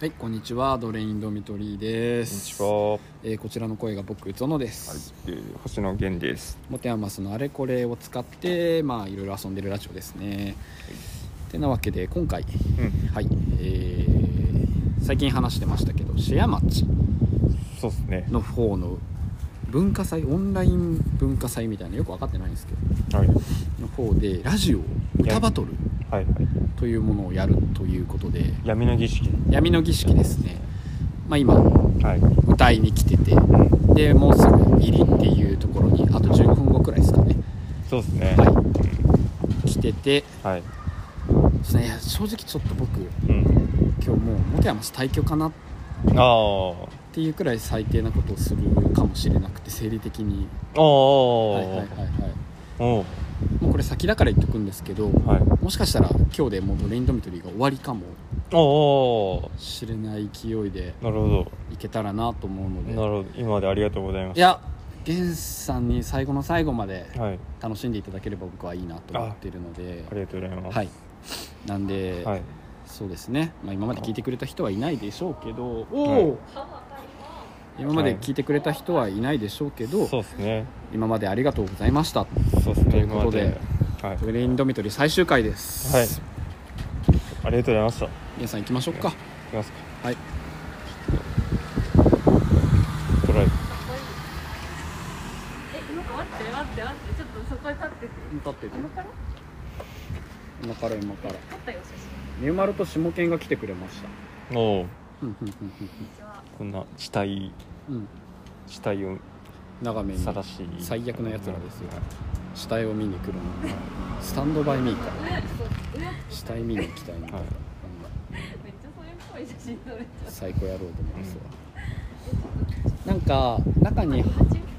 はい、こんにちは。ドレインドミトリーでこんにす。ちは。はえーこちらの声が僕ゾノでいす。、えー星野源です。モテアマスのあれこれを使って、まあいろいろ遊んでるラジオですね。てなわけで今回、うん、はい、えー最近話してましたけど、シェアマッチそうですね。の方の文化祭、オンライン文化祭みたいなよく分かってないんですけど、はい、の方でラジオ歌バトル。というものをやるということで、闇の儀式。闇の儀式ですね。まあ今はい。歌いに来てて。でもうすぐ入りっていうところにあと15分後くらいですかねそうですね。はい来ててはい。そうね正直ちょっと僕うん。今日もうモテヤマス退去かなっああ。ていうくらい最低なことをするかもしれなくて生理的にああ。はいはいはいはいおもうこれ先だから言っとくんですけどお。はい。もしかしたら今日でもうドレインドミトリーが終わりかもおお。しれない勢いでなるほいけたらなと思うのでど。なるほど。今までありがとうございます。い。や源さんに最後の最後まではい。楽しんでいただければ僕はいいなと思っているのでありがとうございます。はいなんで、はい。そうですね、まあ、今まで聞いてくれた人はいないでしょうけど、おはいお今まで聞いてくれた人はいないでしょうけど、そうですね。今までありがとうございましたそうですね。ということではい。ブレインドミトリー最終回ですはい。ありがとうございました。行皆さん行きましょうかきますか。はいトライ。え、今待って待って待って、ちょっとそこに立ってて。立ってて今から？今から今から撮ったよ、写真。ニューマルと下犬が来てくれましたおお。うん。うんこんな死体、うん。うん死体を長めに晒し。最悪なやつらですよ。死体を見に来るの。スタンドバイミーか。死体見に行きたいな、はい。めっちゃそれっぽい写真撮れた。最高野郎と思いますわ、なんか中に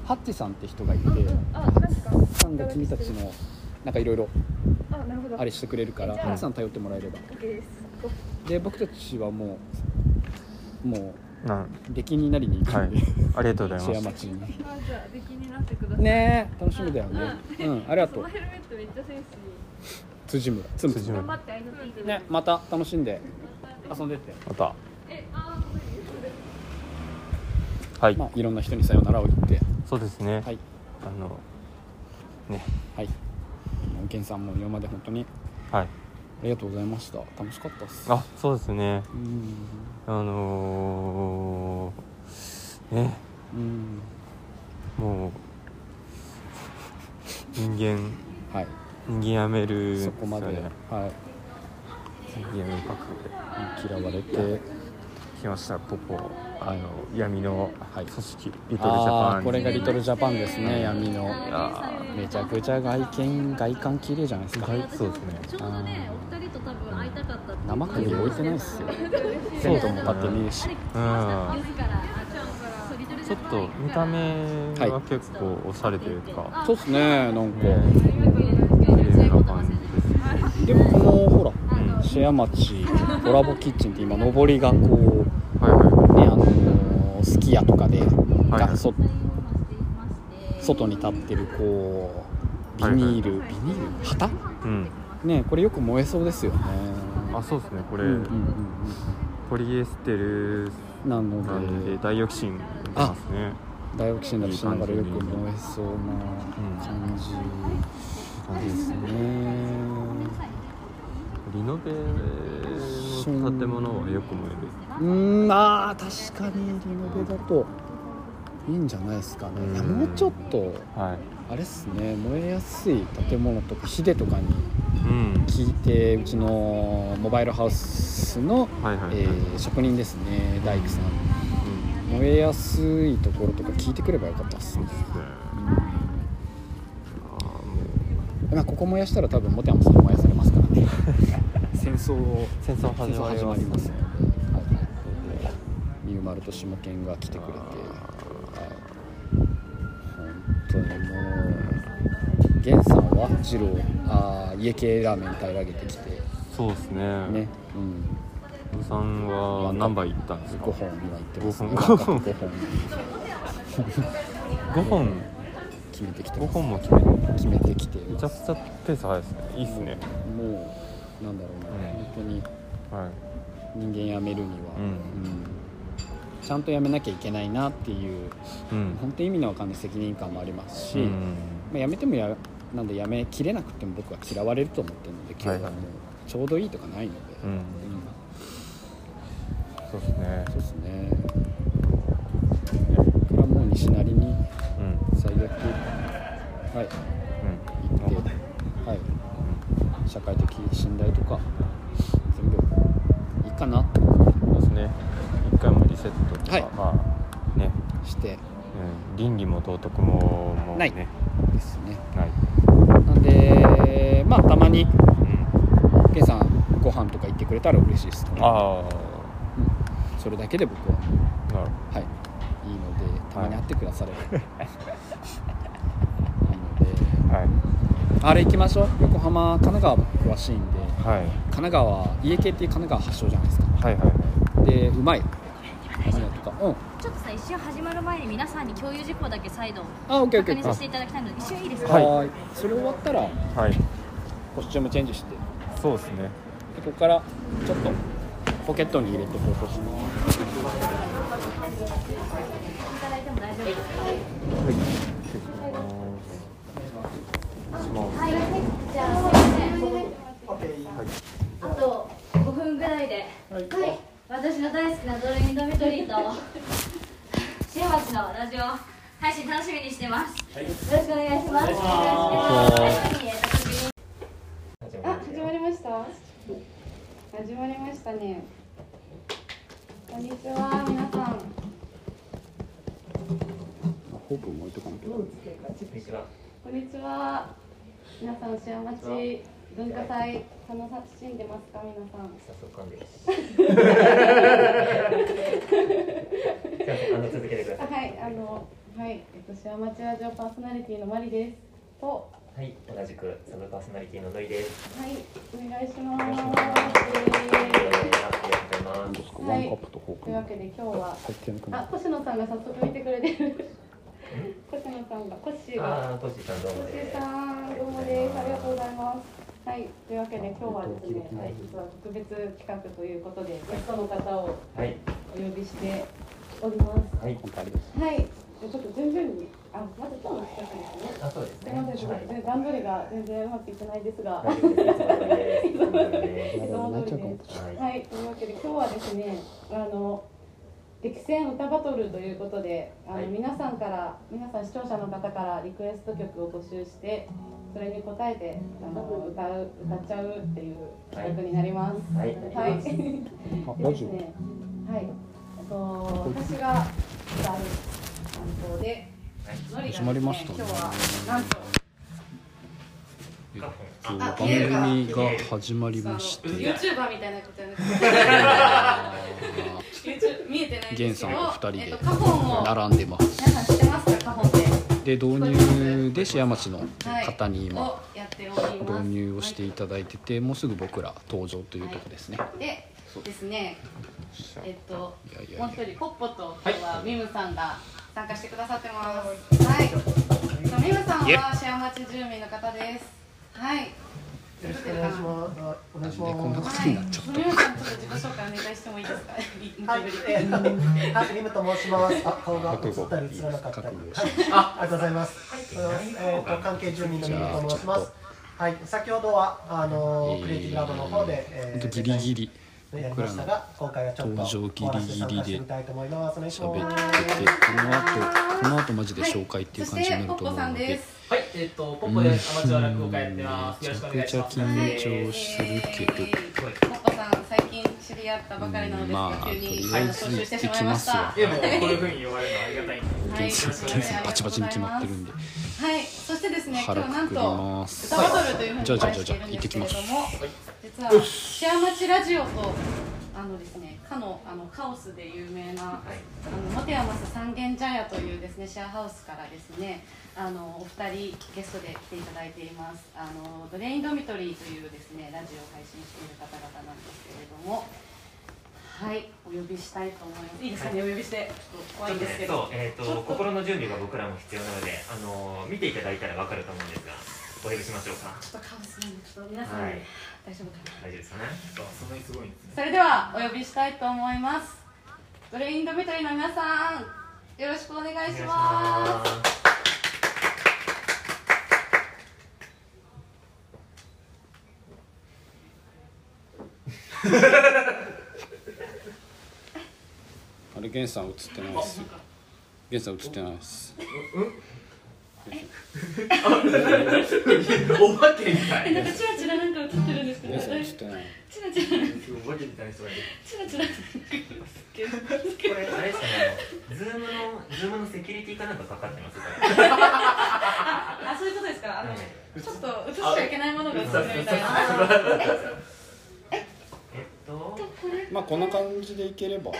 ハッチさんって人がいて、あ、なんか。さんが君たちのなんかいろいろあ、れしてくれるからハッチさん頼ってもらえれば。で僕たちはもうも。う出禁になりに行くはいんで、。ありがとうござシェアいます。町にあ、じゃあ、出来になってください。ねえ楽しみだよねうんありがとそうのヘルメットめっちゃセンスいい。辻村辻村ねまた楽しんで遊んでってまた。はい。まあいろんな人にさよならを言ってそうですね。はいあの。ね。はいケンさんも今まで本当にはい。ありがとうございました楽しかったっすあ、そうですね。うんあのー、ね。うんもう。人間。はい人間やめる、そこまで、はい人間やめる覚悟で。嫌われて来ました。ここ。あの、闇のはい組織。リトルジャパン。これがリトルジャパンですね闇の。あめちゃくちゃ外見外観綺麗じゃないですか。外そうですね。ちょうどね、お二人と多分会いたかった。生首置いてないっすよ。そうテントも立ってねえし。ちょっと見た目は結構おしゃれというか、そうっすねなんか。綺麗な感じですでもこのほらうん。シェア町コラボキッチンって今上りがこうーすき家とかで、はいがそ外に立ってるこうビニール、ビニール？旗？いうん。ねこれよく燃えそうですよね。あそうですね。これ、うんうんうんポリエステルうんなので。でダイオキシン出ますね。ダイオキシンだとしながらよく燃えそうな感じ。ですすでね。リノベの建物はよく燃うーんあー確かにリノベだといいんじゃないですかね。いやうんもうちょっとはい。あれっすね。燃えやすい建物とかヒデとかにうん。聞いてうちのモバイルハウスの、はいはいはい、えー職人ですね大工さん。うん。燃えやすいところとか聞いてくればよかったっすね。そうですね。あーもまあここ燃やしたら多分モテアマスに燃やされますからね。戦争う戦争始まり始ますすので、はい、ニュー。マルと下犬が来てくれて、はい、本当にもう源さんは二郎あー家系ラーメン平らげてきて。そうですね。ね。うん。おさんは何杯行ったんですか？5本今言ってますね。5本。5本。5本。決めてきて5ます。本も決めて。決めてきてめちゃくちゃペース早いですね。いいっすね。もうなんだろうな、うん。本当にはい。人間辞めるには、うん。うんちゃんと辞めなきゃいけないなっていううん。本当に意味のわかんない責任感もありますし、うん。まあ、辞めてもやなんで辞めきれなくても僕は嫌われると思ってるので今日はもうちょうどいいとかないので、うん。うん。そうですね。そうですね。これはもう西成にうん。最悪はい。うん。行って、はい、社会的信頼とか全部いいかな。とそうですね一回もリセットとか、はい。まあね、して。うん、倫理も道徳ももうないねですね。ない、なんでまあたまにうん、ケンさんご飯とか行ってくれたら嬉しいですねあうん。それだけで僕ははい。いいのでたまに会ってくだされば、い、いので。はい。あれ行きましょう。横浜神奈川詳しいんで。はい。神奈川家系っていう神奈川発祥じゃないですか。はいはいはい。でうまいか。うん。ちょっとさ一瞬始まる前に皆さんに共有事項だけ再度あオッケーオッケー。確認させていただきたいので一瞬いいですか、はい。それ終わったらはい。コスチュームチェンジして。でそうですね。ここからちょっとポケットに入れてこうとします。いただい。ても大丈夫ですかはい。じゃあすいません。あと5分ぐらいで。はい、私の大好きなドルインドミトリーと 幸せのラジオ配信楽しみにしてます、よろしくお願いしますあ、始まりました。始まりましたね。こんにちは、皆さん。ホープも置いとかなきゃこんにちは。皆さん、シェア町文化祭楽しんでますか、皆さん？早速噛んで。あの続けてください。あはい、あの、はい、えっと、シェア町ラジオパーソナリティのマリです。と、はい、同じくサブパーソナリティのノイです。はい、お願いします。はいワンカップというわけで、今日は。あ、星野さんが早速見てくれてる。星野さんが、コッシーが。ああ、トシさんどうも星です。さん、どうもです。ありがとうございます。はい、というわけで、今日はですね、はい実は特別企画ということで、ゲストの方をはい、お呼びしております。はい。はい、でちょっと全然に、あ、まず今日の企画ですね。あ、そうですね。すみません、ちょっとね段取りが全然うまくいってないですが。いつも通りです。はい。はい、というわけで、今日はですね、あの。激戦歌バトルということで、あの、はい皆さんから、皆さん視聴者の方からリクエスト曲を募集して。それに応えて、あの、歌う、歌っちゃうっていう企画になります。はい。はい。はい。ですね。はい。えっと、私が歌う担当で。のりね始まりましたね今日は、なんと。えっと番組が始まりましてユーチューバーみたいなことやね。YouTube 見えてないんですけど。ゲンさんと二人で。並んでます皆さん知ってますか、カホンで。で導入でシェア町のはい方に今。導入をしていただいててもうすぐ僕ら登場というとこですねで、ですね。えっといやいやい、やもう一人ポッポと今日はミムさんが参加してくださってます。はい。ミムさんはシェア町住民の方です。はい。よろしくお願いします。お願いしでこんなます。ことになっちゃったミムさんちょっと自己紹介お願いしてもいいですか？はい、えー、はい、リムと申します。あ、顔が映ったり映らなかったり。はい、あ、ありがとうございます。えっ、と、関係住民のミムと申します。はい、先ほどは、あのクリエイティブラボの方で、ギリギリやりましたが、今回はちょっと登場ギリギリで。喋っててこの後この後マジで紹介っていう感じになると思うのでです。はい、えっ、と、ポッポでアマチュア落語家やってます。よろしくお願いします。めちゃくちゃ緊張するけど。ポッポさん最近知り合ったばかりなのでまあ急に招集してしまいました。い。や、もうこういうふうに言われるのはありがたい。はい、バチバチに決まってるんで。はい、そしてですね、今日はなんとます歌バトルというふうにてい。るんですけれどもじゃあ、実はシェア町ラジオとあのですね、かのあのカオスで有名な、あのモテヤマス三軒茶屋というですねシェアハウスからですね、あのお二人ゲストで来ていただいています。あのドレインドミトリーというですねラジオを配信している方々なんですけれども。はい、お呼びしたいと思います。いいですかね、お呼びして。ちょっと怖いんですけど。そう、えっ、と、心の準備が僕らも必要なので、あの見ていただいたらわかると思うんですが。お呼びしましょうかちょっとカオスなんでちょっと皆さん、はい大丈夫かな？大丈夫ですかね？そんなにすごいんですねそれではお呼びしたいと思いますドレインドミトリーの皆さんよろしくお願いします あれ源さん映ってないです源さん映ってないです。お化けみたい。なんかチラチラなんか映ってるんですけど源さん映チってない。ラチラお化けみたいな人がいるチラチラこれあれですかね。ズームのズームのセキュリティかなんかかかってます あそういうことですか？あのちょっと映しちゃいけないものが映ってるみたいなえっとまあこんな感じでいければ。違う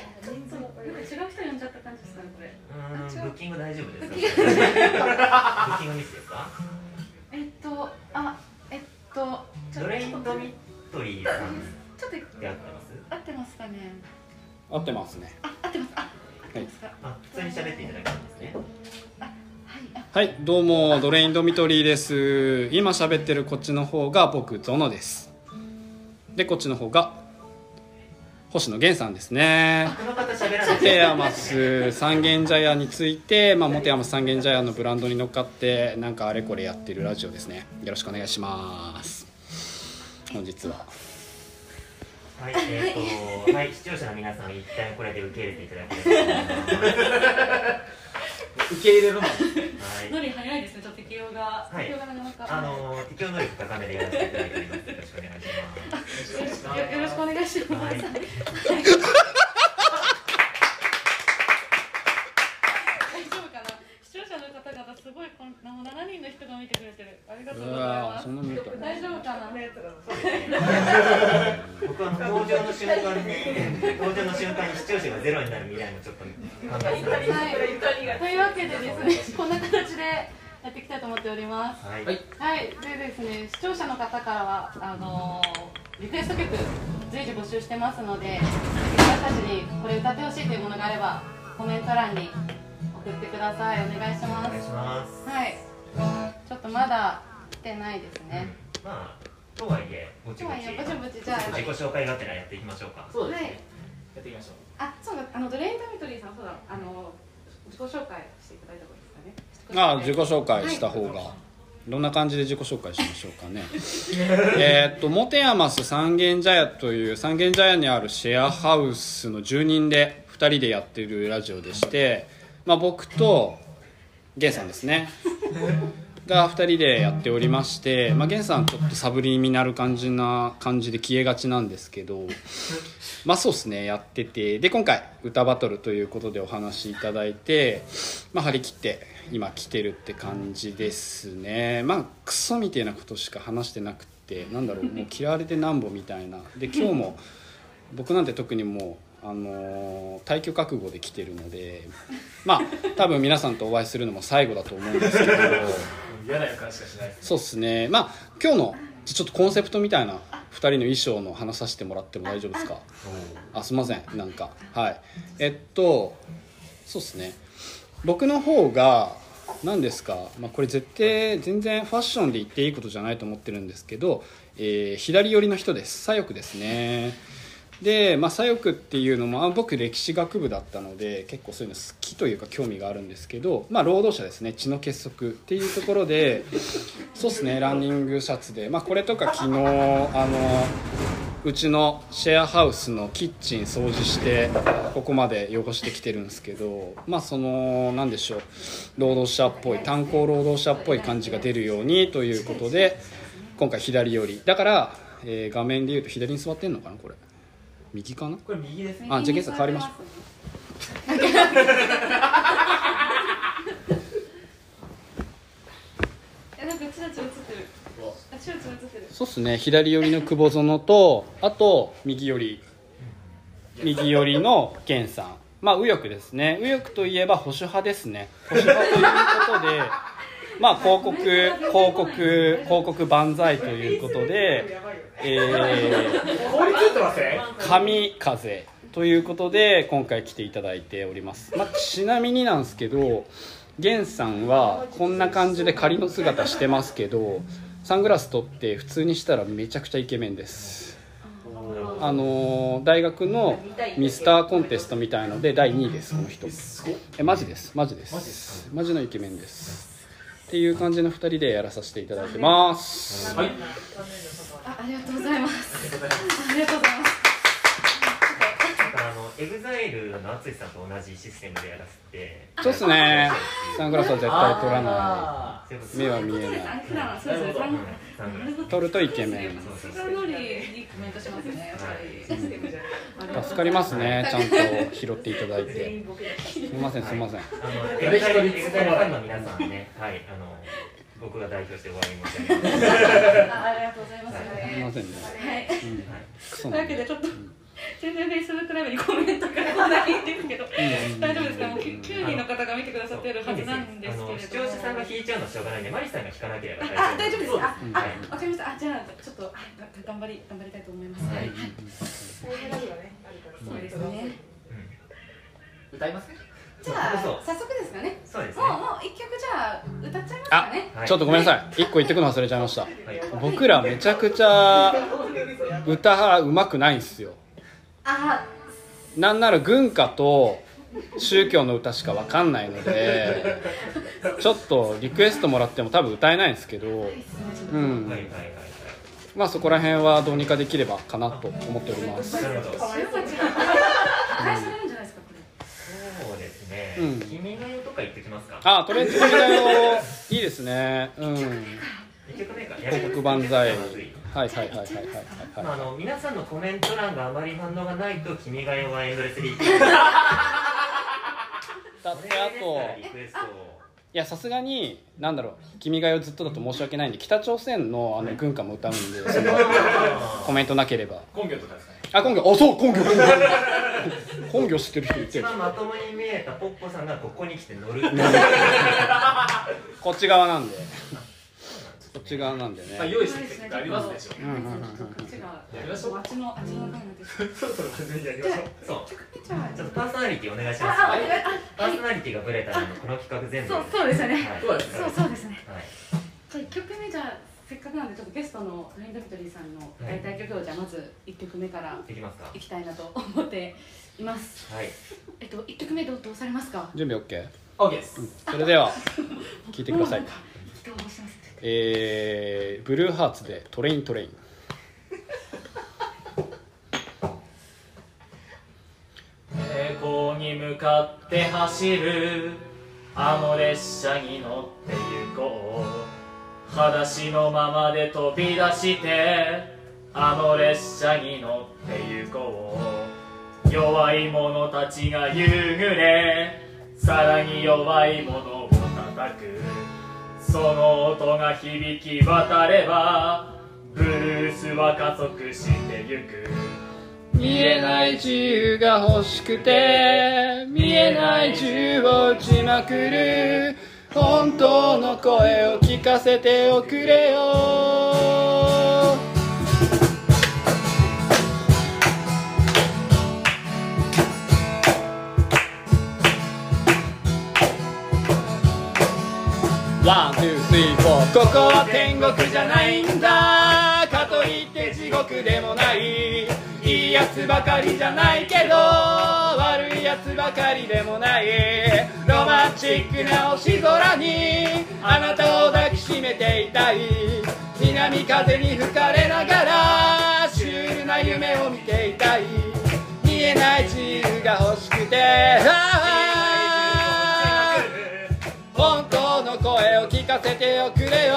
人呼んじゃった感じですかねこれ。うーんブッキング大丈夫です。かブッキングミスですか？えっとあえっとちょドレインドミトリーさんちょっと合ってます？合ってますかね。合ってますね。あ合ってます。あ合ってますか？あ普通に喋っていただけるんですね。はいあ。はいどうもドレインドミトリーです。今喋ってるこっちの方が僕ゾノです。でこっちの方が星野源さんですね。この方喋らない。モテヤマス三軒茶屋について、まあ、モテヤマス三軒茶屋のブランドに乗っかってなんかあれこれやってるラジオですね。よろしくお願いします。本日は。はい、えっ、と、はい、視聴者の皆さん、一旦これで受け入れていただければと思います。受け入れるの。はい、ノリ早いですね。ちょっと適用がはい。適用がなかなか。あのー、適応能力高めでやらせていただいております。よろしくお願いします。よよろしくお願いします、はい大丈夫かな視聴者の方々すごいこんあの7人の人が見てくれてる。ありがとううございます。んな見た大丈夫かな僕はあの登場の瞬間に、登場の瞬間に視聴者がゼロになる未来もちょっと考えてたんですはい、というわけでですね、こんな形でやっていきたいと思っております。はい、はい。はい、でですね、視聴者の方からは、あのーリクエスト曲随時募集してますので、私たちにこれ歌ってほしいというものがあれば、コメント欄に送ってください。お願いしまお願いしす。ます。はい、ちょっとまだ来てないですね。まあ、とはいえ、ぼちぼち、ぼちぼちじゃあ、自己紹介がてらやっていきましょうか。そうですね、はい、やっていきましょう。あ、そうだ、あのドレインドミトリーさん、そうだ、あの自己紹介していただいた方がいいですかね。あ自己紹介。した方が、どんな感じで自己紹介しましょうかね。えーっとモテヤマス三軒茶屋という三軒茶屋にあるシェアハウスの住人で2人でやってるラジオでして、まあ、僕とゲンさんですね。が2人でやっておりまして、まあ、ゲンさんちょっとサブリミナル感じな感じで消えがちなんですけどまあそうですねやってて。で今回歌バトルということでお話しいただいて、まあ、張り切って今来てるって感じですね。まあクソみたいなことしか話してなくてなんだろうもう嫌われてなんぼみたいな。で今日も僕なんて特にもう、あのー、退去覚悟で来てるので まあ多分皆さんとお会いするのも最後だと思うんですけど。嫌な予感しかしないそうですね。まあ今日のちょっとコンセプトみたいな2人の衣装の話させてもらっても大丈夫ですか？あすいません。なんかはい。えっとそうですね。僕の方が何ですか、まあ、これ絶対全然ファッションで言っていいことじゃないと思ってるんですけど、えー左寄りの人です。左翼ですねで、まあ、左翼っていうのもあ僕歴史学部だったので結構そういうの好きというか興味があるんですけど、まあ、労働者ですね血の結束っていうところで そうですねランニングシャツで、まあ、これとか昨日あのうちのシェアハウスのキッチン掃除してここまで汚してきてるんですけどまあその何でしょう労働者っぽい炭鉱労働者っぽい感じが出るようにということで今回左寄り。だから、えー画面でいうと左に座ってんのかなこれ。右かな？これ右ですね。あじゃあゲスト変わりましょう。えなんかチラチラ映ってる。あチラチラ映ってる。そうっすね。左寄りの久保園とあと右寄り。右寄りの源さん。まあ右翼ですね。右翼といえば保守派ですね。保守派ということでまあ広告広告広告万歳ということでえー神風ということで今回来ていただいております、まあ、ちなみになんですけど源さんはこんな感じで仮の姿してますけどサングラス取って普通にしたらめちゃくちゃイケメンです。あのー大学のミスターコンテストみたいので第2位ですこの人。えマジですマジです。マジのイケメンです。っていう感じの2人でやらさせていただいてます。はい。あありがとうございます。ありがとうございますあの EXILEの ATSUSHIさんと同じシステムでやらせて。そうっすね。サングラスは絶対取らない。目は見えあない取るとイケメン。助かりますね。ちゃんと拾っていただいて。す。みませんすみません。あのエグザイルファンの皆さんね。はい。あの僕が代表してお詫び申し上げます。あありがとうございます。すみませんね。はい。というわけでちょっと全然フェイスブックライブにコメントが来ないんですけど大丈夫ですか？もう 9, 人の方が見てくださってるはずなんですけれど視聴者さんが引いちゃうのはしょうがないんでマリさんが引かなければあ大丈夫ですか？あはいかりました。あじゃあちょっと頑張り頑張りたいと思います。はい。そうですね。歌います？かじゃあ早速ですかね。そうですね。もうもう一曲じゃあ歌っちゃいますかね。はい。ちょっとごめんなさい。一個言ってくの忘れちゃいました。はい。僕らめちゃくちゃ歌うまくないんですよあなんなら軍歌と宗教の歌しかわかんないので ちょっとリクエストもらっても多分歌えないんですけどうん。まあそこら辺はどうにかできればかなと思っております。うですね。うん。君が代とか言ってきますか？あとりあえず君だよいいですね。うん。広告万歳はいはいはいはいはいはいまあ、の皆さんのコメント欄があまり反応がないと「君が代」はエンドレスリーだってあとリクエストをいやさすがになんだろう「君が代」ずっとだと申し訳ないんで北朝鮮のあの軍歌も歌うんで そのコメントなければ。根拠とかですかね。あ根拠あそう根拠根拠根拠知ってる人いて一る番まともに見えたポッポさんがここに来て乗る こっち側なんでこっち側なんでね。まあ用意してきてありますでしょうんうんうんこっちがやりましょう。あっちのあっちの方なんです。そろそろ完全にやりましょう。そう。じゃあちょっとパーソナリティお願いしあます。あパーソナリティがブレたらこの企画全部そうそうですよねはいそうですねそうそうですねはいじゃあ1曲目じゃあせっかくなんでちょっとゲストのレインドビトリーさんの大体曲をじゃあまず1曲目からできますかいきたいなと思っていますはいえっと1曲目どうどうされますか準備 OK? OK ですそれでは聞いてくださいどうしますえー、ブルーハーツでトレイントレイン。栄光に向かって走る。あの列車に乗って行こう。裸足のままで飛び出して。あの列車に乗って行こう。弱い者たちが夕暮れ。さらに弱い者を叩く。その音が響き渡ればブルースは加速してゆく。見えない自由が欲しくて見えない銃を撃ちまくる。本当の声を聞かせておくれよ。 One, two, three, four ここは天国じゃないんだ。かといって地獄でもない。いいやつばかりじゃないけど悪いやつばかりでもない。ロマンチックな星空にあなたを抱きしめていたい。南風に吹かれながらシュールな夢を見ていたい。見えない自由が欲しくて。聞かせておくれよ。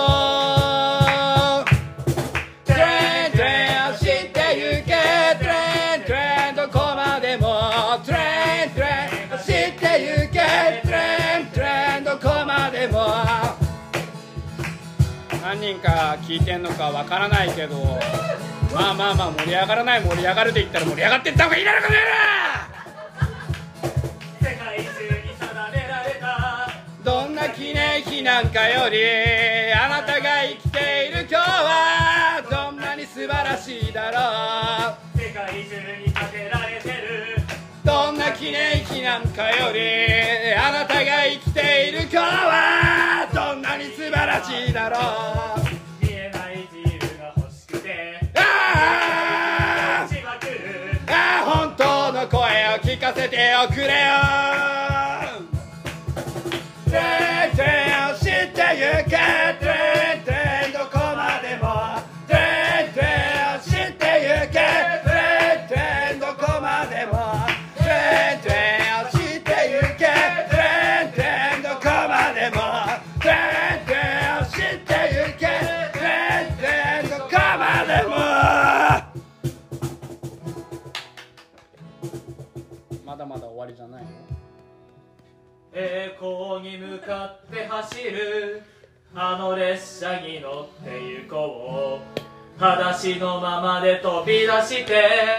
トレントレン走ってゆけ。トレントレンどこまでも。トレントレン走ってゆけ。トレントレンどこまでも。何人か聞いてんのかわからないけど。まあまあまあ盛り上がらない盛り上がるで言ったら盛り上がってった方がいいだろこの野郎日なんかよりあなたが生きている今日はどんなに素晴らしいだろう。世界中にかけられてる。どんな記念碑なんかよりあなたが生きている今日はどんなに素晴らしいだろう。見えない自由が欲しくてああ本当の声を聞かせておくれよ、まだまだ終わりじゃないよ栄光に向かって走る。あの列車に乗って行こう。裸足のままで飛び出して。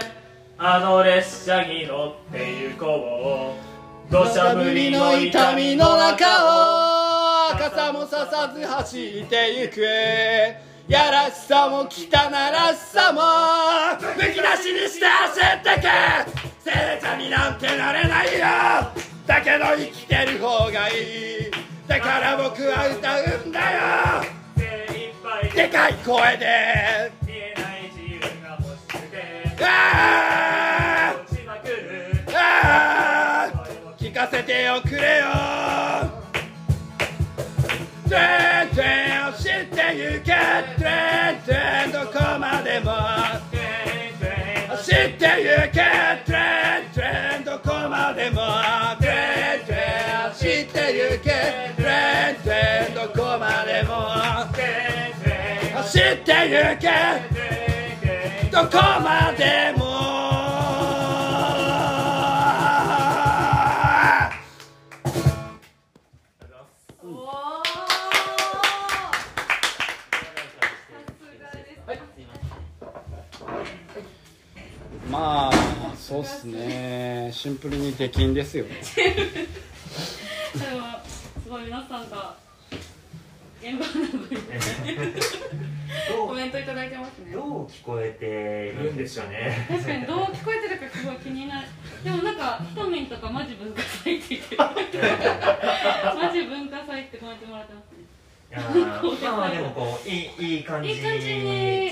あの列車に乗って行こう。土砂降りの痛みの中を。傘もささず走ってゆく。やらしさも汚らしさも。むき出しにして走ってけ。聖者になんてなれないよ。だけど生きてる方がいい。だから僕は歌うんだよ。でかい声で。見えない自由が欲しくて。ああー。聞かせておくれよ。全然を知ってゆけ。全然どこまでも知ってゆけ全然どこまでも全然知ってゆけどこまでも。知ってゆけどこまでも。出禁ですよね。でもすごい皆さんが現場なのにコメントいただいてますね どう聞こえてるんでしょうね。確かに。どう聞こえてるかすごい気になる。でもなんかひとみんとかマジ文化祭って言ってる。マジ文化祭ってコメントもらってますね。いやーまあでもこういいいい感じいい感じに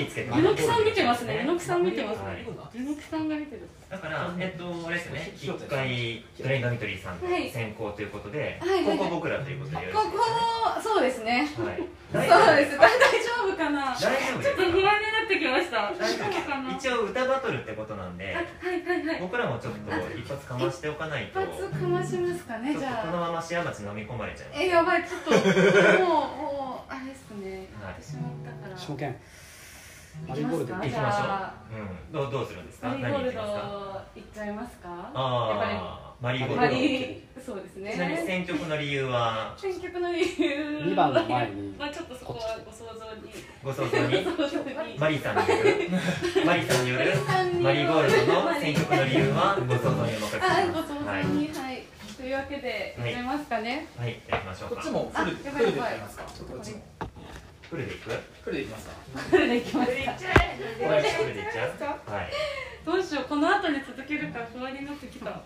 につけて。ゆのきさん見てますね。ゆのきさん見てますはい。ねゆのきさんが見てる。だから、えっと、あれですよね、一回、トレインガミトリーさんはい。先行ということで、ここ僕らということでよろしいここそうですね。はい。そう大です大丈夫かな？ちょ大丈夫ですっと不安になってきました。大大丈丈夫かな？夫一応歌バトルってことなんで、あはいはいはい。僕らもちょっと一発かましておかないと、一発かましますかねじゃあ。このままシア町飲み込まれちゃいます。えやばいちょっと。もうもうあれですね。はい。やってしまったから。証券マリーゴールド行行きましょう。うん、どうどうするんですか？マリーゴールド何行っちゃいますか？やっああ、マリーゴールド。そうですね。ちなみに選曲の理由は？選曲の理由二番の前に。まあちょっとそこはご想像に。ご想像に？マリーさんによる？マリーさんによる？マリーゴールドの選曲の理由はご想像にお任せします。あご想像はい。にはい。というわけではい。やりますかね。はい、やりましょうか。こっちもフルあやばフルいやばい。でいきますか？フルでいく？フルでいきますか？これでいきますか？フルでいっちゃう。はい。どうしようこの後に続けるか不安になってきた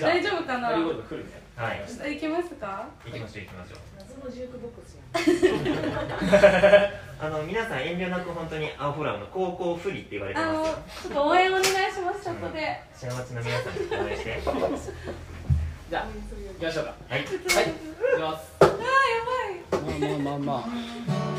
大丈夫。かな？マリーゴールドフルで夫。はい。いけますか？行きましょう、行きましょう。謎のジュークボックスあの、皆さん遠慮なく本当にアホラウの高校不利って言われてあのますよ。ちょっと応援お願いしますチャットで幸せの皆さんに応援して。じゃあ行きましょうかはい。はい行きますあやばい。まあまあまあまあ。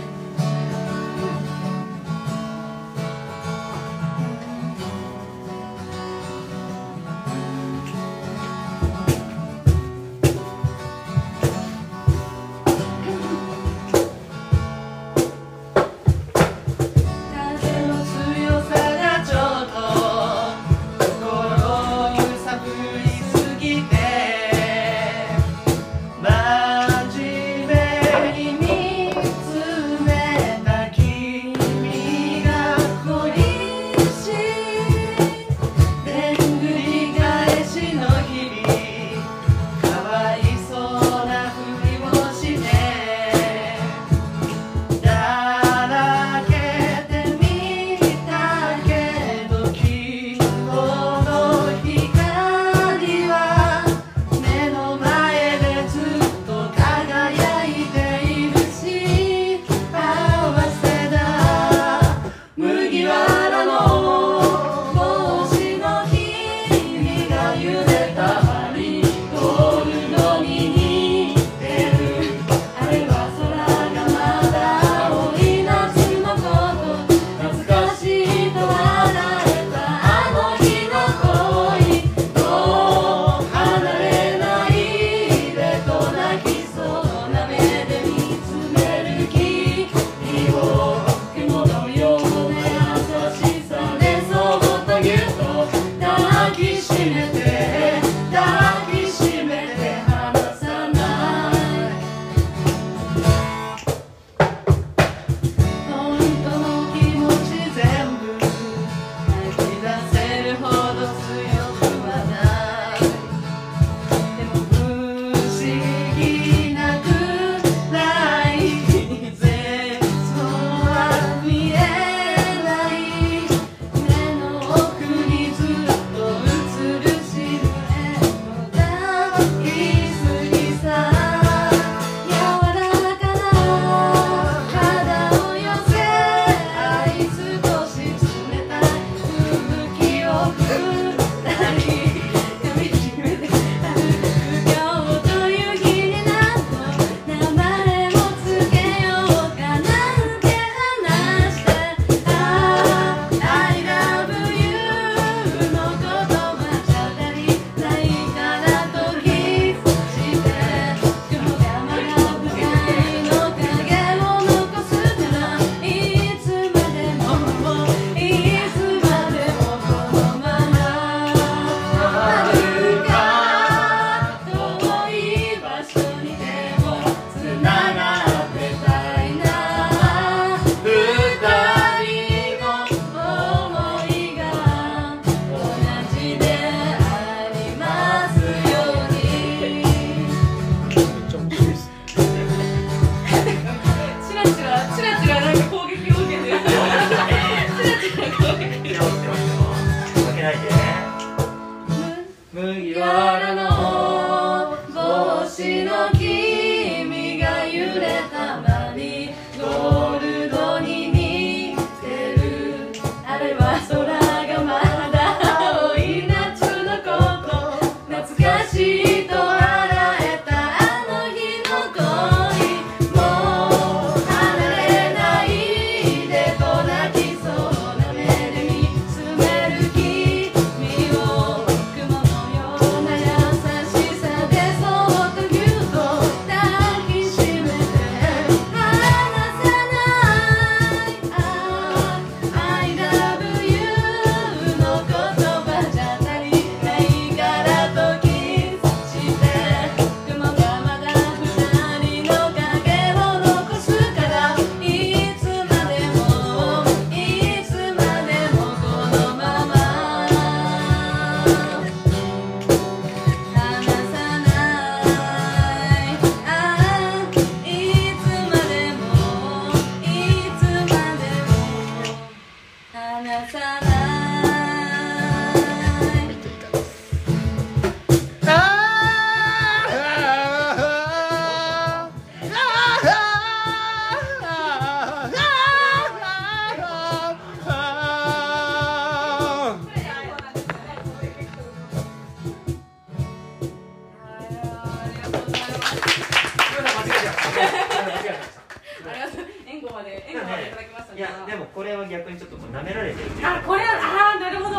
あこれはああなるほど。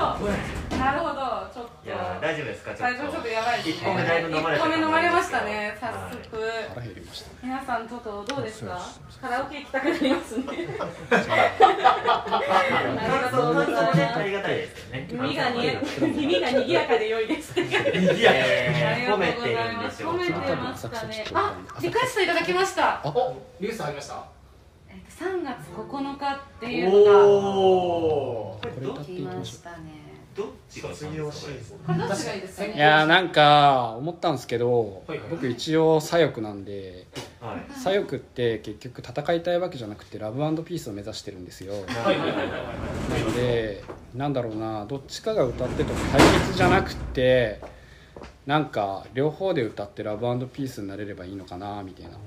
なるほど。ちょっと。いや大丈夫ですか？ちょっと。最初ちょっとやばいですね。一本目だいぶ飲まれて一本目飲まれましたたね早速。腹減りました皆さんちょっとどうですか？カラオケ行きたくなりますね。ありがたいですよね耳がに耳が賑やかで良いですねいやありがとうござい褒めてるんまですしょ褒めてましたねあリクエストいただきましたおリュウス入りましたえっと3月9日っていうのがおこれどこれ歌ってい来きましたね。どっちが卒業シーズンこれどっちがいいですかね？ういやーなんか思ったんですけどはいはい。僕一応左翼なんではい。左翼って結局戦いたいわけじゃなくてラブピースを目指してるんですよ。はいはいはいはい。はいでなんだろうなどっちかが歌ってとか対決じゃなくてなんか両方で歌ってラブピースになれればいいのかなみたいな。感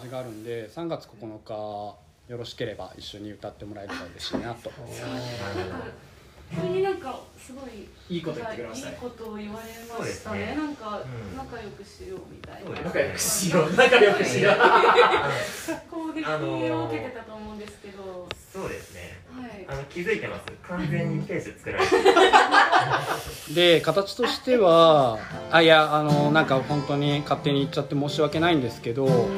じがあるんで3月9日よろしければ一緒に歌ってもらえれば嬉しいなと。急になんかすごいいいこと言ってくれましたね。いいことを言われましたね。すねなんかうん仲良くしようみたいな。仲良くしよう。仲良くしよう。攻撃を受けてたと思うんですけどそうですねはいあの気づいてます。完全にペース作られてる。で形としてはあいやあのなんか本当に勝手に言っちゃって申し訳ないんですけど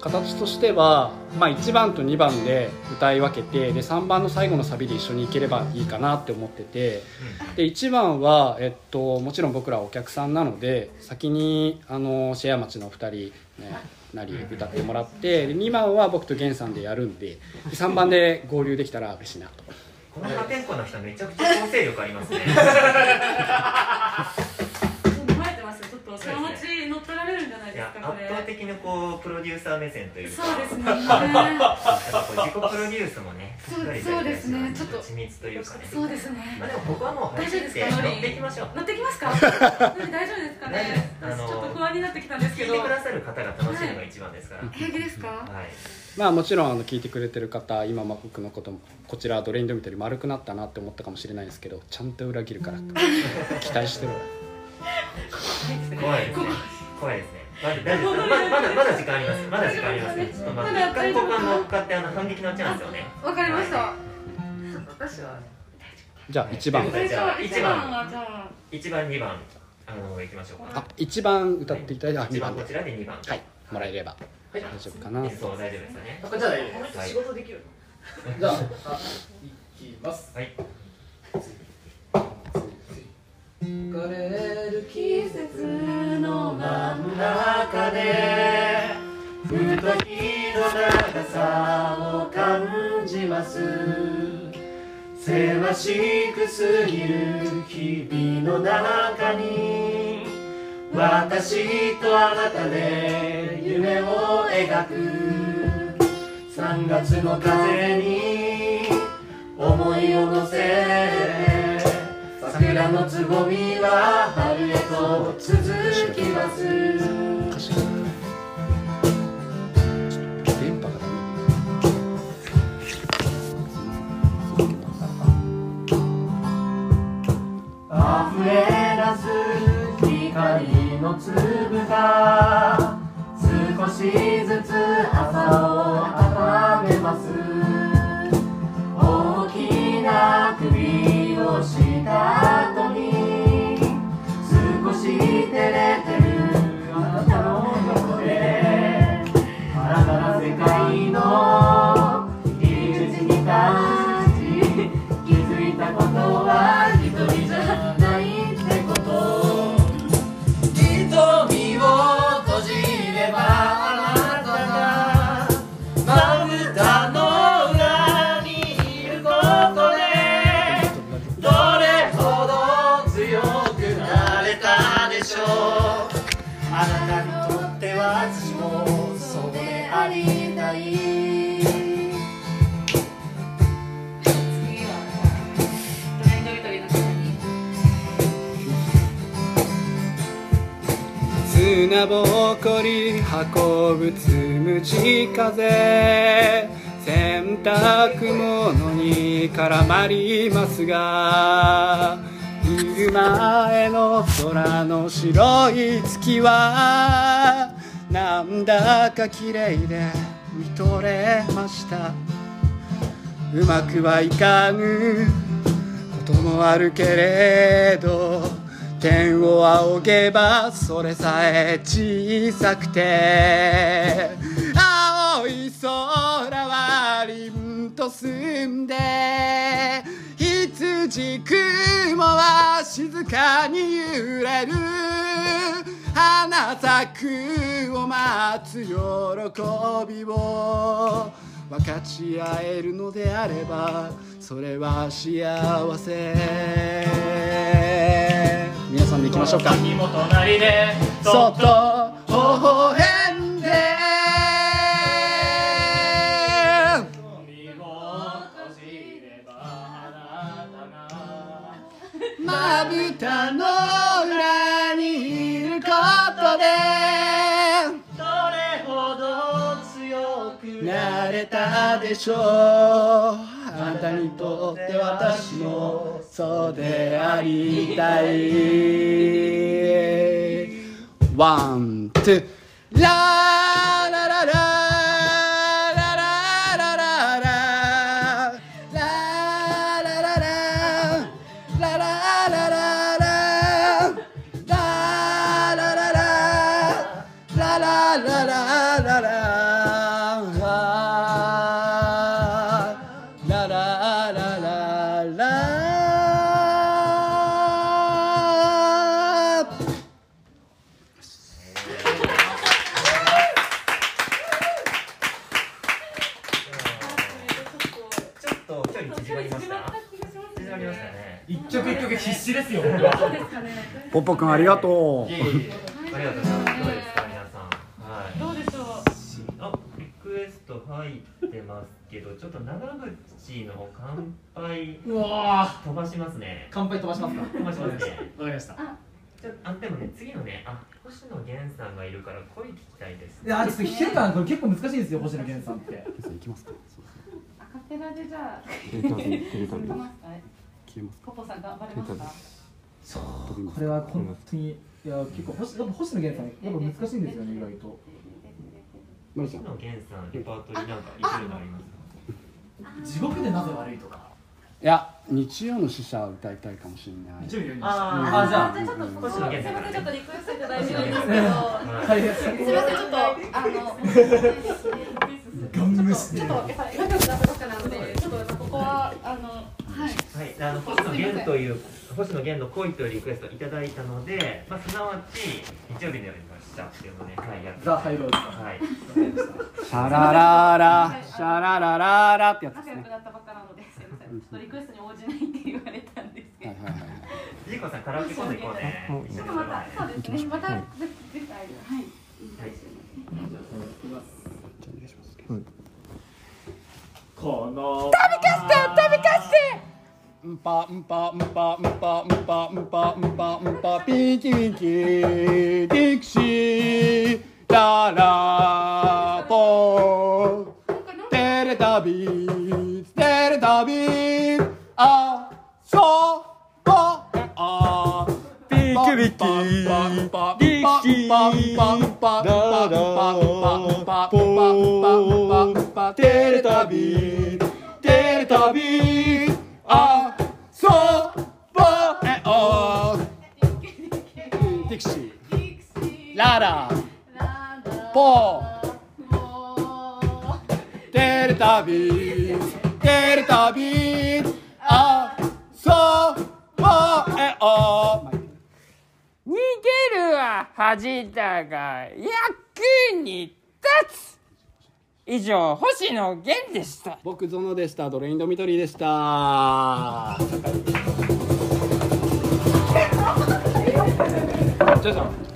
形としては、まあ、1番と2番で歌い分けてで3番の最後のサビで一緒に行ければいいかなって思っててで1番は、えっと、もちろん僕らお客さんなので先にあのシェア町の2人、ね、なり歌ってもらってで2番は僕と源さんでやるんでで3番で合流できたら嬉しいなと。この破天荒な人めちゃくちゃ構成力ありますね。そのうち乗っ取られるんじゃないですかこれ。倒的にこうプロデューサー目線というかそうですね。自己プロデュースもねしそうですね。ちょっと緻密というかね。そうですね。まあでもここはもう大丈夫ですか？乗っていきましょう。乗ってきますか？大丈夫ですかね？あの私ちょっと不安になってきたんですけど。聞いてくださる方が楽しいのが一番ですから。はい。平気ですか？まあもちろんあの聞いてくれてる方今まあ僕のこともこちらドレインド見てる丸くなったなって思ったかもしれないですけどちゃんと裏切るから期待してるわ。怖いですね。怖いですね。まだまだまだまだ時間あります。まだ時間ありますちょっとまあ一回ここ乗っかってあの反撃のチャンスをね。わかりました。私はじゃあ1番。じゃあ一番はじゃあ。1番2番あの行きましょうか。あ1番歌っていただいてあ1 2番こちらで2番。はいもらえれば大丈夫かな。演奏大丈夫ですかね。じゃあ大丈夫ですはい仕事できるじゃああいきます。はい。疲れる季節の真ん中でふときの長さを感じますせわしく過ぎる日々の中に私とあなたで夢を描く。3月の風に思いを乗せ桜のつぼみは春へと続きます。溢れの粒が少しずつ朝を温めます。大きな首をした砂ぼこり運ぶつむじ風。洗濯物に絡まりますが昼前の空の白い月はなんだか綺麗で見とれました。うまくはいかぬこともあるけれど天を仰げばそれさえ小さくて。青い空は凛と澄んで。羊雲は静かに揺れる。花咲くを待つ喜びを。分かち合えるのであればそれは幸せ。皆さんでいきましょうか。にも隣でそっと微笑んで。瞳を閉じればあなたがまぶたの裏にいることでくなれたでしょう。あなたにとって私もそうでありたい。ワン、ツー、ラーポッポくんありがとう。いえいえ。ありがとうございます。どうですか皆さんはい。どうでしょうあリクエスト入ってますけどちょっと長渕の乾杯。うわ飛ばしますね乾杯飛ばしますか飛ばしますね。わかりましたちょあでもね次のねあ星野源さんがいるから声聞きたいです。いやちょっと弾けるかなこれ結構難しいですよ星野源さんって。いきますかアカペラでじゃあテレタビテレタビいきますか？消えます。ポポさん頑張れます。か飛びますこれは本当にいや結構星やっぱ星野源さんやっぱ難しいんですよね意外と。マリちゃん。星野源さんレパートリーなんかいあります地獄でなぜ悪いとか。いや日曜の死者歌いたいかもしれない。一応言うああじゃあちょっと星野源すいませんちょっとリクエストいただいてです源けどはいすみませんちょっとあのガン無視ちょっとやっぱり仲良くなったばっかなのでちょっとここはあのはい。はい、あの星野源という星野源の恋というリクエストをいただいたので、まあ、すなわち日曜日よりの使者っていうのをね、はい、やってザ・ハイローズはい、シャラララ シャララララってやつですね。仲良くなったばっかなのですいませんちょっとリクエストに応じないって言われたんですけど。はいはいはい。はいジーコさんカラオケ今度行こうね。ちょっとまたそうですねまたはい。じゃあお願いします。この旅かして旅かしてパンパンパンパンパンパンパンパピキピキディクシーララポテレタビーテレタビーあそぼあピキピキディクシーララポーテレタビーあそぼえおディクシーララポテレタビーテレタビーあそぼえお逃げるは恥だが役に立つ以上星野源でした。僕ゾノでした。ドレインドミトリーでした。はい、ごちしう。